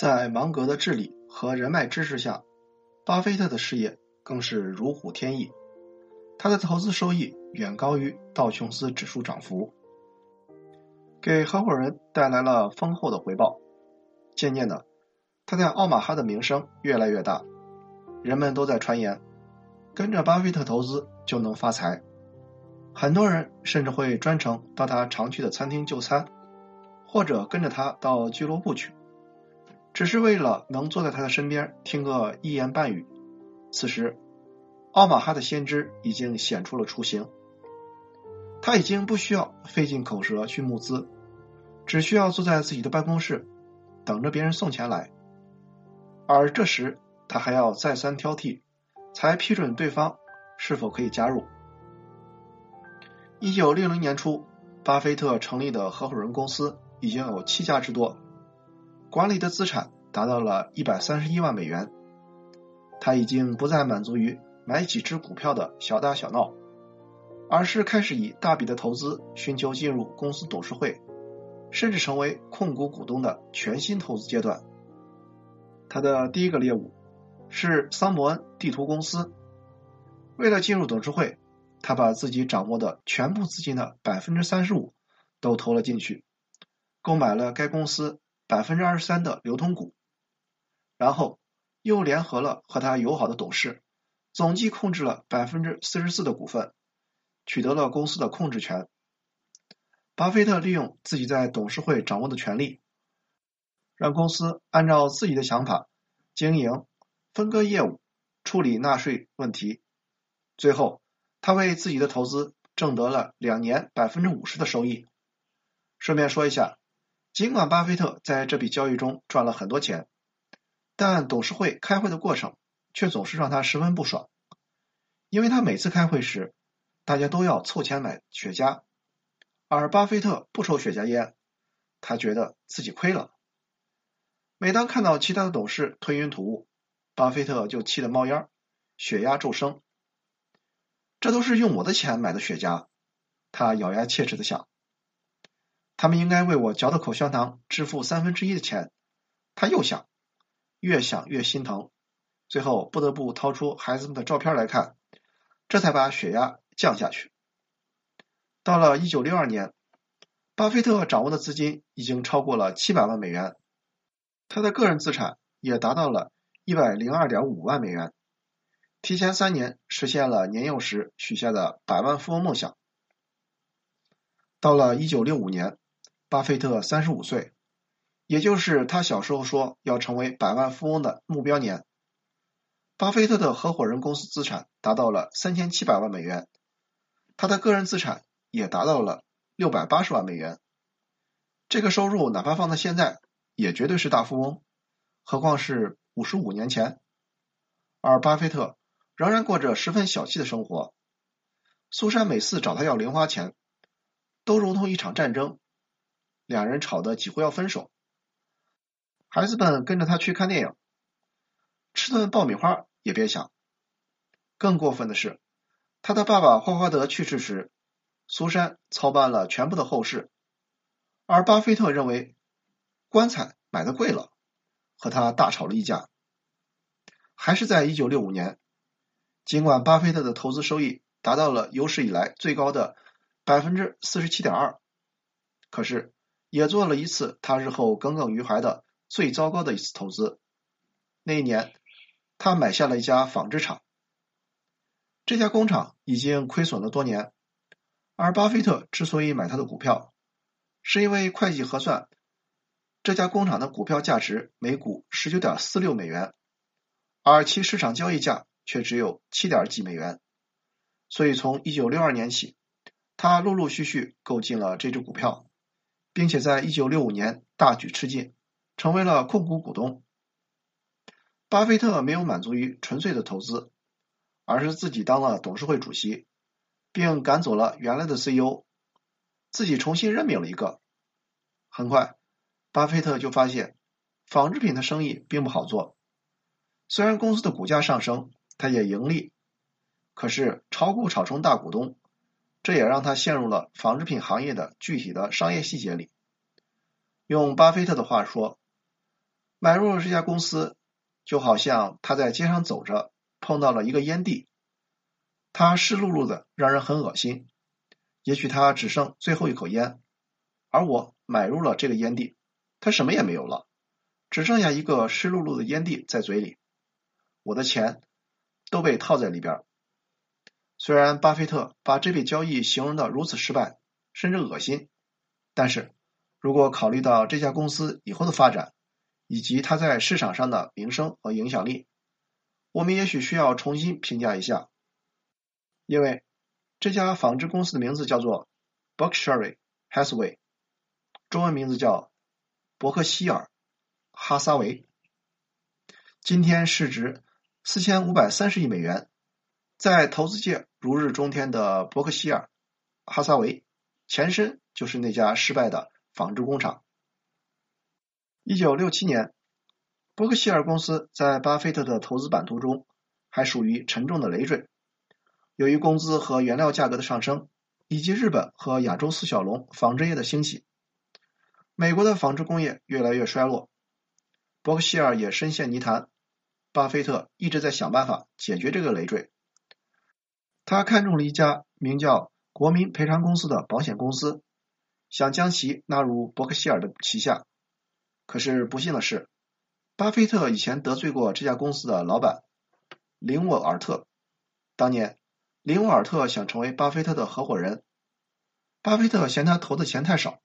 在芒格的治理和人脉支持下，巴菲特的事业更是如虎添翼。他的投资收益远高于道琼斯指数涨幅，给合伙人带来了丰厚的回报。渐渐的，他在奥马哈的名声越来越大，人们都在传言，跟着巴菲特投资就能发财。很多人甚至会专程到他常去的餐厅就餐，或者跟着他到俱乐部去，只是为了能坐在他的身边听个一言半语。此时，奥马哈的先知已经显出了雏形，他已经不需要费尽口舌去募资，只需要坐在自己的办公室，等着别人送钱来，而这时他还要再三挑剔，才批准对方是否可以加入。一九六零年初，巴菲特成立的合伙人公司已经有七家之多，管理的资产达到了一百三十一万美元，他已经不再满足于。买几只股票的小打小闹，而是开始以大笔的投资寻求进入公司董事会，甚至成为控股股东的全新投资阶段。他的第一个猎物是桑伯恩地图公司。为了进入董事会，他把自己掌握的全部资金的百分之三十五都投了进去，购买了该公司百分之二十三的流通股，然后又联合了和他友好的董事。总计控制了百分之四十四的股份，取得了公司的控制权。巴菲特利用自己在董事会掌握的权利，让公司按照自己的想法经营、分割业务、处理纳税问题。最后，他为自己的投资挣得了两年百分之五十的收益。顺便说一下，尽管巴菲特在这笔交易中赚了很多钱，但董事会开会的过程。却总是让他十分不爽，因为他每次开会时，大家都要凑钱买雪茄，而巴菲特不抽雪茄烟，他觉得自己亏了。每当看到其他的董事吞云吐雾，巴菲特就气得冒烟，血压骤升。这都是用我的钱买的雪茄，他咬牙切齿的想。他们应该为我嚼的口香糖支付三分之一的钱。他又想，越想越心疼。最后不得不掏出孩子们的照片来看，这才把血压降下去。到了一九六二年，巴菲特掌握的资金已经超过了七百万美元，他的个人资产也达到了一百零二点五万美元，提前三年实现了年幼时许下的百万富翁梦想。到了一九六五年，巴菲特三十五岁，也就是他小时候说要成为百万富翁的目标年。巴菲特的合伙人公司资产达到了三千七百万美元，他的个人资产也达到了六百八十万美元。这个收入哪怕放在现在，也绝对是大富翁，何况是五十五年前。而巴菲特仍然过着十分小气的生活。苏珊每次找他要零花钱，都如同一场战争，两人吵得几乎要分手。孩子们跟着他去看电影，吃顿爆米花。也别想。更过分的是，他的爸爸霍华德去世时，苏珊操办了全部的后事，而巴菲特认为棺材买的贵了，和他大吵了一架。还是在一九六五年，尽管巴菲特的投资收益达到了有史以来最高的百分之四十七点二，可是也做了一次他日后耿耿于怀的最糟糕的一次投资。那一年。他买下了一家纺织厂，这家工厂已经亏损了多年，而巴菲特之所以买他的股票，是因为会计核算，这家工厂的股票价值每股十九点四六美元，而其市场交易价却只有七点几美元，所以从一九六二年起，他陆陆续续购进了这只股票，并且在一九六五年大举吃进，成为了控股股东。巴菲特没有满足于纯粹的投资，而是自己当了董事会主席，并赶走了原来的 CEO，自己重新任命了一个。很快，巴菲特就发现纺织品的生意并不好做。虽然公司的股价上升，他也盈利，可是炒股炒成大股东，这也让他陷入了纺织品行业的具体的商业细节里。用巴菲特的话说。买入了这家公司，就好像他在街上走着碰到了一个烟蒂，它湿漉漉的，让人很恶心。也许他只剩最后一口烟，而我买入了这个烟蒂，他什么也没有了，只剩下一个湿漉漉的烟蒂在嘴里，我的钱都被套在里边。虽然巴菲特把这笔交易形容的如此失败，甚至恶心，但是如果考虑到这家公司以后的发展，以及它在市场上的名声和影响力，我们也许需要重新评价一下，因为这家纺织公司的名字叫做 Berkshire Hathaway，中文名字叫伯克希尔哈撒韦，今天市值四千五百三十亿美元。在投资界如日中天的伯克希尔哈撒韦，前身就是那家失败的纺织工厂。一九六七年，伯克希尔公司在巴菲特的投资版图中还属于沉重的累赘。由于工资和原料价格的上升，以及日本和亚洲四小龙纺织业的兴起，美国的纺织工业越来越衰落，伯克希尔也深陷泥潭。巴菲特一直在想办法解决这个累赘。他看中了一家名叫国民赔偿公司的保险公司，想将其纳入伯克希尔的旗下。可是不幸的是，巴菲特以前得罪过这家公司的老板林沃尔特。当年，林沃尔特想成为巴菲特的合伙人，巴菲特嫌他投的钱太少，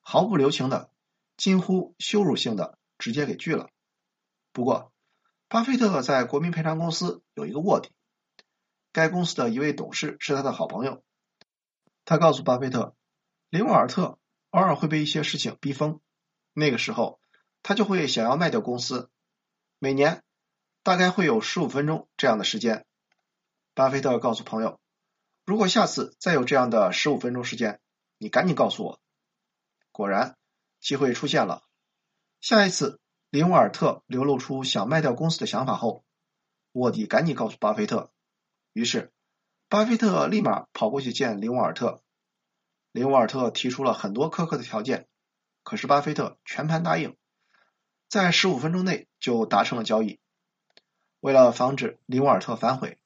毫不留情的、近乎羞辱性的直接给拒了。不过，巴菲特在国民赔偿公司有一个卧底。该公司的一位董事是他的好朋友，他告诉巴菲特，林沃尔特偶尔会被一些事情逼疯，那个时候他就会想要卖掉公司，每年大概会有十五分钟这样的时间。巴菲特告诉朋友，如果下次再有这样的十五分钟时间，你赶紧告诉我。果然，机会出现了。下一次林沃尔特流露出想卖掉公司的想法后，卧底赶紧告诉巴菲特。于是，巴菲特立马跑过去见林沃尔特。林沃尔特提出了很多苛刻的条件，可是巴菲特全盘答应，在十五分钟内就达成了交易。为了防止林沃尔特反悔，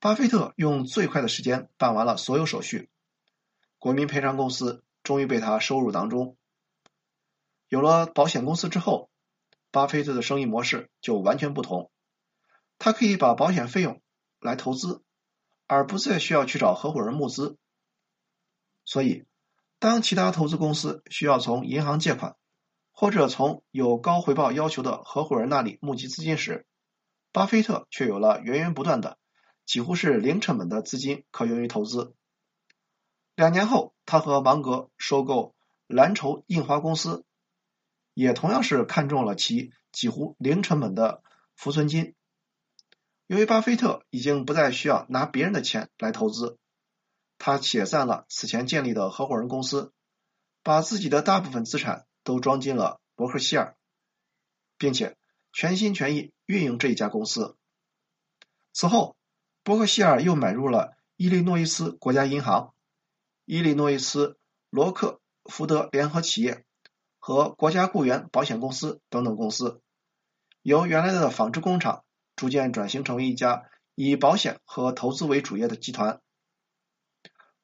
巴菲特用最快的时间办完了所有手续。国民赔偿公司终于被他收入囊中。有了保险公司之后，巴菲特的生意模式就完全不同。他可以把保险费用。来投资，而不再需要去找合伙人募资。所以，当其他投资公司需要从银行借款，或者从有高回报要求的合伙人那里募集资金时，巴菲特却有了源源不断的、几乎是零成本的资金可用于投资。两年后，他和芒格收购蓝筹印花公司，也同样是看中了其几乎零成本的浮存金。由于巴菲特已经不再需要拿别人的钱来投资，他解散了此前建立的合伙人公司，把自己的大部分资产都装进了伯克希尔，并且全心全意运营这一家公司。此后，伯克希尔又买入了伊利诺伊斯国家银行、伊利诺伊斯罗克福德联合企业和国家雇员保险公司等等公司，由原来的纺织工厂。逐渐转型成为一家以保险和投资为主业的集团。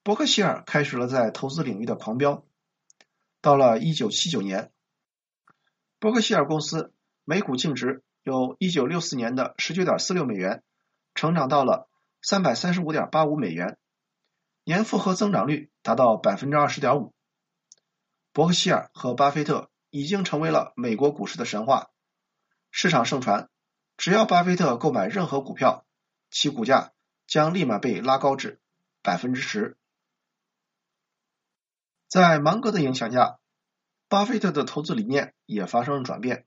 伯克希尔开始了在投资领域的狂飙。到了1979年，伯克希尔公司每股净值由1964年的19.46美元成长到了335.85美元，年复合增长率达到20.5%。伯克希尔和巴菲特已经成为了美国股市的神话。市场盛传。只要巴菲特购买任何股票，其股价将立马被拉高至百分之十。在芒格的影响下，巴菲特的投资理念也发生了转变，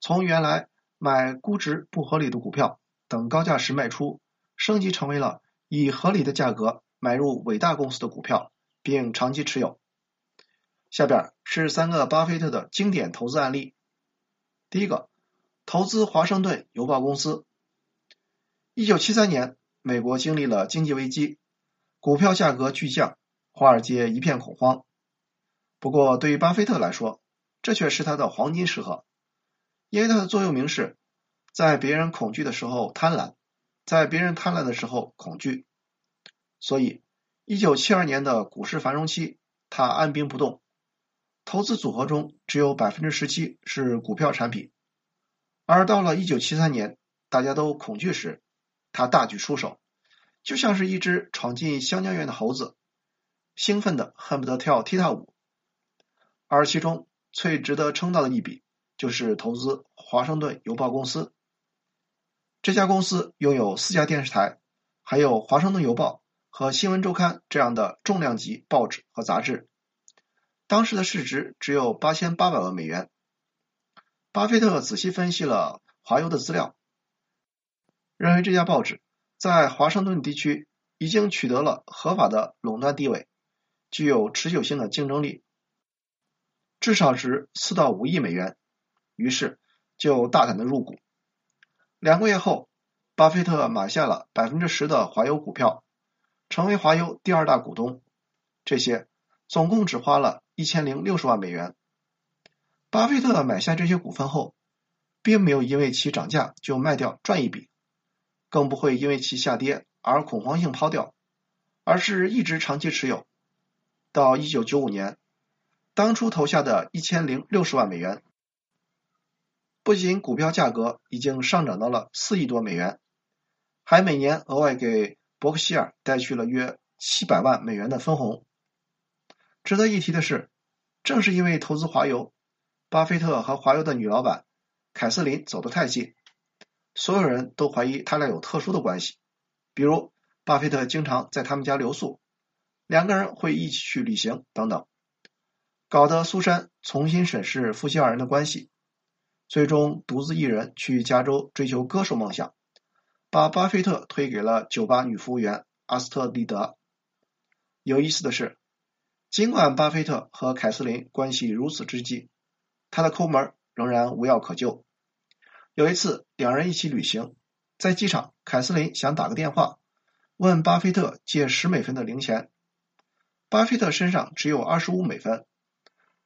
从原来买估值不合理的股票，等高价时卖出，升级成为了以合理的价格买入伟大公司的股票，并长期持有。下边是三个巴菲特的经典投资案例。第一个。投资华盛顿邮报公司。一九七三年，美国经历了经济危机，股票价格巨降，华尔街一片恐慌。不过，对于巴菲特来说，这却是他的黄金时刻。因为它的座右铭是在别人恐惧的时候贪婪，在别人贪婪的时候恐惧。所以，一九七二年的股市繁荣期，他按兵不动，投资组合中只有百分之十七是股票产品。而到了一九七三年，大家都恐惧时，他大举出手，就像是一只闯进香蕉园的猴子，兴奋的恨不得跳踢踏舞。而其中最值得称道的一笔，就是投资华盛顿邮报公司。这家公司拥有四家电视台，还有华盛顿邮报和新闻周刊这样的重量级报纸和杂志。当时的市值只有八千八百万美元。巴菲特仔细分析了华邮的资料，认为这家报纸在华盛顿地区已经取得了合法的垄断地位，具有持久性的竞争力，至少值四到五亿美元。于是就大胆的入股。两个月后，巴菲特买下了百分之十的华邮股票，成为华邮第二大股东。这些总共只花了一千零六十万美元。巴菲特买下这些股份后，并没有因为其涨价就卖掉赚一笔，更不会因为其下跌而恐慌性抛掉，而是一直长期持有。到一九九五年，当初投下的一千零六十万美元，不仅股票价格已经上涨到了四亿多美元，还每年额外给伯克希尔带去了约七百万美元的分红。值得一提的是，正是因为投资华油。巴菲特和华邮的女老板凯瑟琳走得太近，所有人都怀疑他俩有特殊的关系。比如，巴菲特经常在他们家留宿，两个人会一起去旅行等等，搞得苏珊重新审视夫妻二人的关系，最终独自一人去加州追求歌手梦想，把巴菲特推给了酒吧女服务员阿斯特利德。有意思的是，尽管巴菲特和凯瑟琳关系如此之近，他的抠门仍然无药可救。有一次，两人一起旅行，在机场，凯瑟琳想打个电话问巴菲特借十美分的零钱，巴菲特身上只有二十五美分，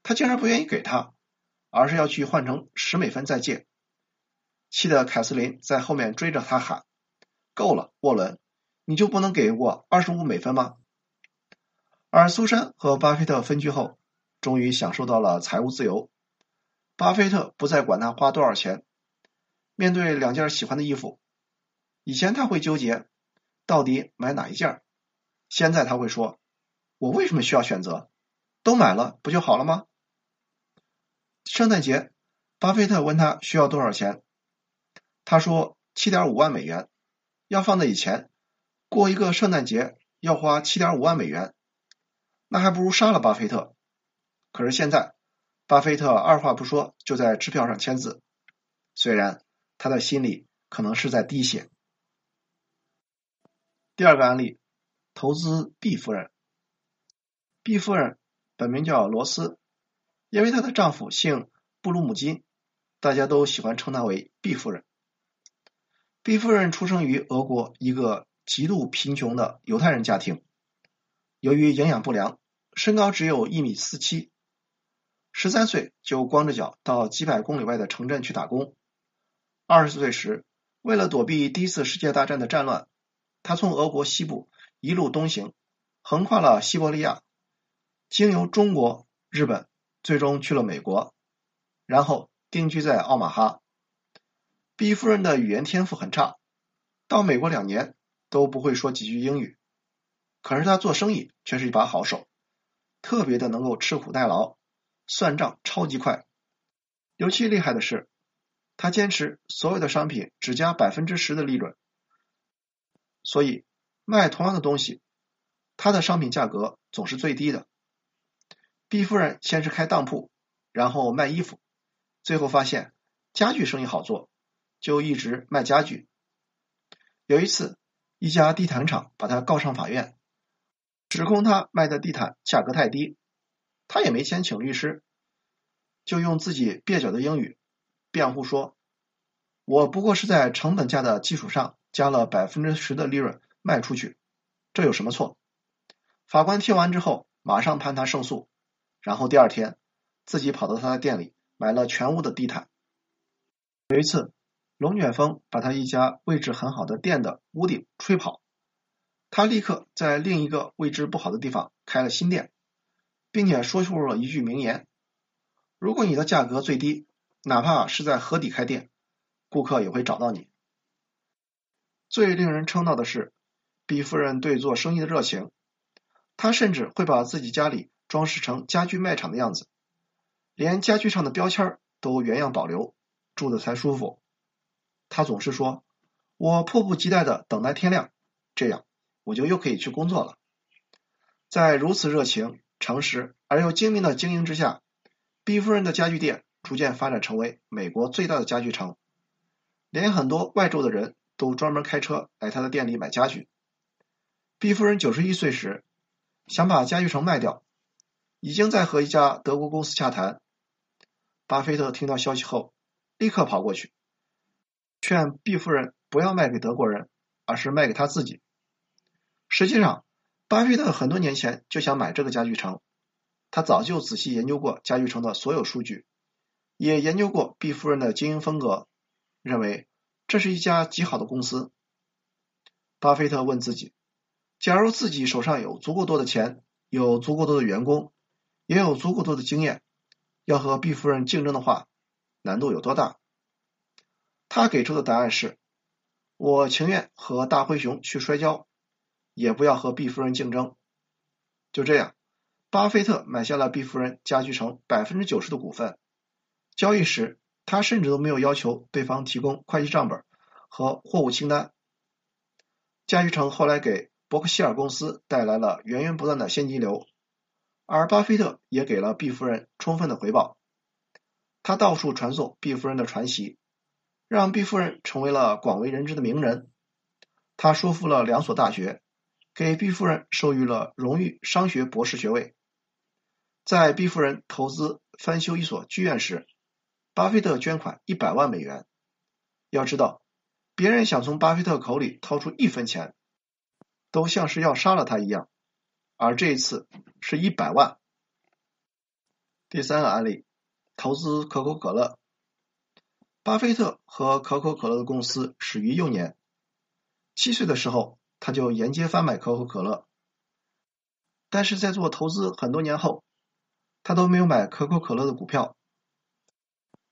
他竟然不愿意给他，而是要去换成十美分再借，气得凯瑟琳在后面追着他喊：“够了，沃伦，你就不能给我二十五美分吗？”而苏珊和巴菲特分居后，终于享受到了财务自由。巴菲特不再管他花多少钱。面对两件喜欢的衣服，以前他会纠结到底买哪一件，现在他会说：“我为什么需要选择？都买了不就好了吗？”圣诞节，巴菲特问他需要多少钱，他说：“七点五万美元。”要放在以前，过一个圣诞节要花七点五万美元，那还不如杀了巴菲特。可是现在。巴菲特二话不说就在支票上签字，虽然他的心里可能是在滴血。第二个案例，投资 B 夫人。B 夫人本名叫罗斯，因为她的丈夫姓布鲁姆金，大家都喜欢称她为 B 夫人。B 夫人出生于俄国一个极度贫穷的犹太人家庭，由于营养不良，身高只有一米四七。十三岁就光着脚到几百公里外的城镇去打工。二十岁时，为了躲避第一次世界大战的战乱，他从俄国西部一路东行，横跨了西伯利亚，经由中国、日本，最终去了美国，然后定居在奥马哈。毕夫人的语言天赋很差，到美国两年都不会说几句英语，可是他做生意却是一把好手，特别的能够吃苦耐劳。算账超级快，尤其厉害的是，他坚持所有的商品只加百分之十的利润，所以卖同样的东西，他的商品价格总是最低的。毕夫人先是开当铺，然后卖衣服，最后发现家具生意好做，就一直卖家具。有一次，一家地毯厂把他告上法院，指控他卖的地毯价格太低。他也没钱请律师，就用自己蹩脚的英语辩护说：“我不过是在成本价的基础上加了百分之十的利润卖出去，这有什么错？”法官听完之后，马上判他胜诉，然后第二天自己跑到他的店里买了全屋的地毯。有一次，龙卷风把他一家位置很好的店的屋顶吹跑，他立刻在另一个位置不好的地方开了新店，并且说出了一句名言：“如果你的价格最低，哪怕是在河底开店，顾客也会找到你。”最令人称道的是，毕夫人对做生意的热情，她甚至会把自己家里装饰成家具卖场的样子，连家具上的标签都原样保留。住的才舒服。他总是说：“我迫不及待的等待天亮，这样我就又可以去工作了。”在如此热情、诚实而又精明的经营之下，毕夫人的家具店逐渐发展成为美国最大的家具城，连很多外州的人都专门开车来他的店里买家具。毕夫人九十一岁时，想把家具城卖掉，已经在和一家德国公司洽谈。巴菲特听到消息后。立刻跑过去，劝毕夫人不要卖给德国人，而是卖给他自己。实际上，巴菲特很多年前就想买这个家具城，他早就仔细研究过家具城的所有数据，也研究过毕夫人的经营风格，认为这是一家极好的公司。巴菲特问自己：假如自己手上有足够多的钱，有足够多的员工，也有足够多的经验，要和毕夫人竞争的话。难度有多大？他给出的答案是：我情愿和大灰熊去摔跤，也不要和毕夫人竞争。就这样，巴菲特买下了毕夫人家具城百分之九十的股份。交易时，他甚至都没有要求对方提供会计账本和货物清单。家具城后来给伯克希尔公司带来了源源不断的现金流，而巴菲特也给了毕夫人充分的回报。他到处传颂毕夫人的传奇，让毕夫人成为了广为人知的名人。他说服了两所大学，给毕夫人授予了荣誉商学博士学位。在毕夫人投资翻修一所剧院时，巴菲特捐款一百万美元。要知道，别人想从巴菲特口里掏出一分钱，都像是要杀了他一样，而这一次是一百万。第三个案例。投资可口可乐，巴菲特和可口可乐的公司始于幼年。七岁的时候，他就沿街贩卖可口可乐。但是在做投资很多年后，他都没有买可口可乐的股票。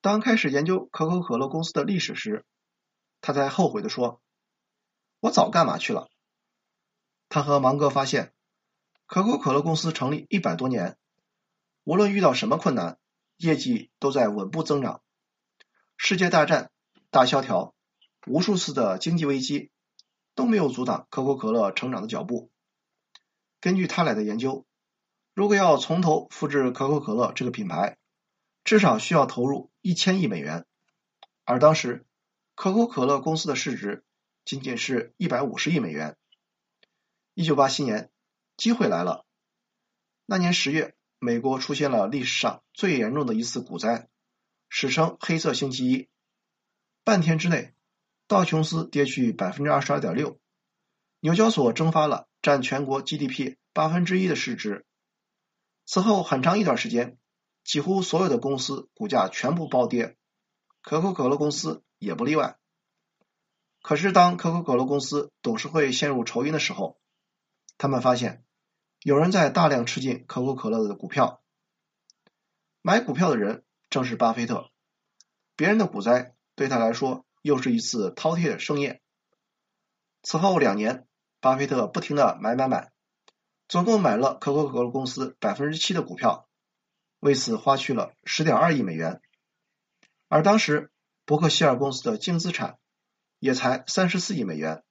当开始研究可口可乐公司的历史时，他才后悔的说：“我早干嘛去了？”他和芒格发现，可口可乐公司成立一百多年，无论遇到什么困难。业绩都在稳步增长，世界大战、大萧条、无数次的经济危机都没有阻挡可口可乐成长的脚步。根据他俩的研究，如果要从头复制可口可乐这个品牌，至少需要投入一千亿美元，而当时可口可乐公司的市值仅仅是一百五十亿美元。一九八七年，机会来了，那年十月。美国出现了历史上最严重的一次股灾，史称“黑色星期一”。半天之内，道琼斯跌去百分之二十二点六，纽交所蒸发了占全国 GDP 八分之一的市值。此后很长一段时间，几乎所有的公司股价全部暴跌，可口可乐公司也不例外。可是，当可口可乐公司董事会陷入愁云的时候，他们发现。有人在大量吃进可口可乐的股票，买股票的人正是巴菲特。别人的股灾对他来说又是一次饕餮盛宴。此后两年，巴菲特不停的买买买，总共买了可口可乐公司百分之七的股票，为此花去了十点二亿美元。而当时伯克希尔公司的净资产也才三十四亿美元。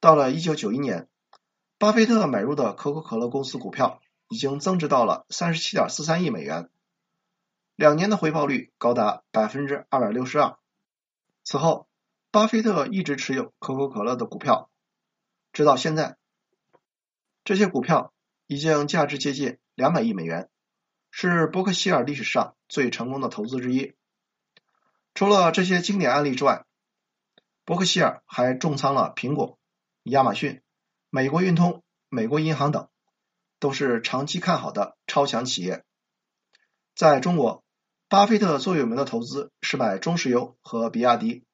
到了一九九一年。巴菲特买入的可口可乐公司股票已经增值到了三十七点四三亿美元，两年的回报率高达百分之二百六十二。此后，巴菲特一直持有可口可乐的股票，直到现在，这些股票已经价值接近两百亿美元，是伯克希尔历史上最成功的投资之一。除了这些经典案例之外，伯克希尔还重仓了苹果、亚马逊。美国运通、美国银行等都是长期看好的超强企业。在中国，巴菲特最有名的投资是买中石油和比亚迪。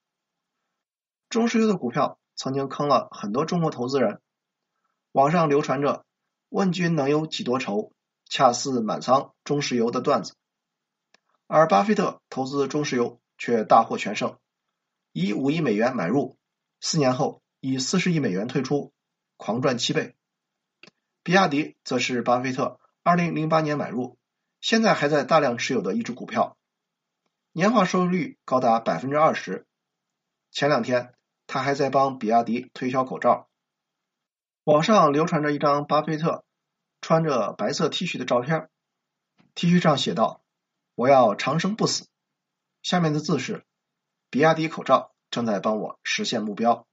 中石油的股票曾经坑了很多中国投资人，网上流传着“问君能有几多愁，恰似满仓中石油”的段子。而巴菲特投资中石油却大获全胜，以五亿美元买入，四年后以四十亿美元退出，狂赚七倍。比亚迪则是巴菲特二零零八年买入。现在还在大量持有的一只股票，年化收益率高达百分之二十。前两天他还在帮比亚迪推销口罩。网上流传着一张巴菲特穿着白色 T 恤的照片，T 恤上写道：“我要长生不死。”下面的字是：“比亚迪口罩正在帮我实现目标。”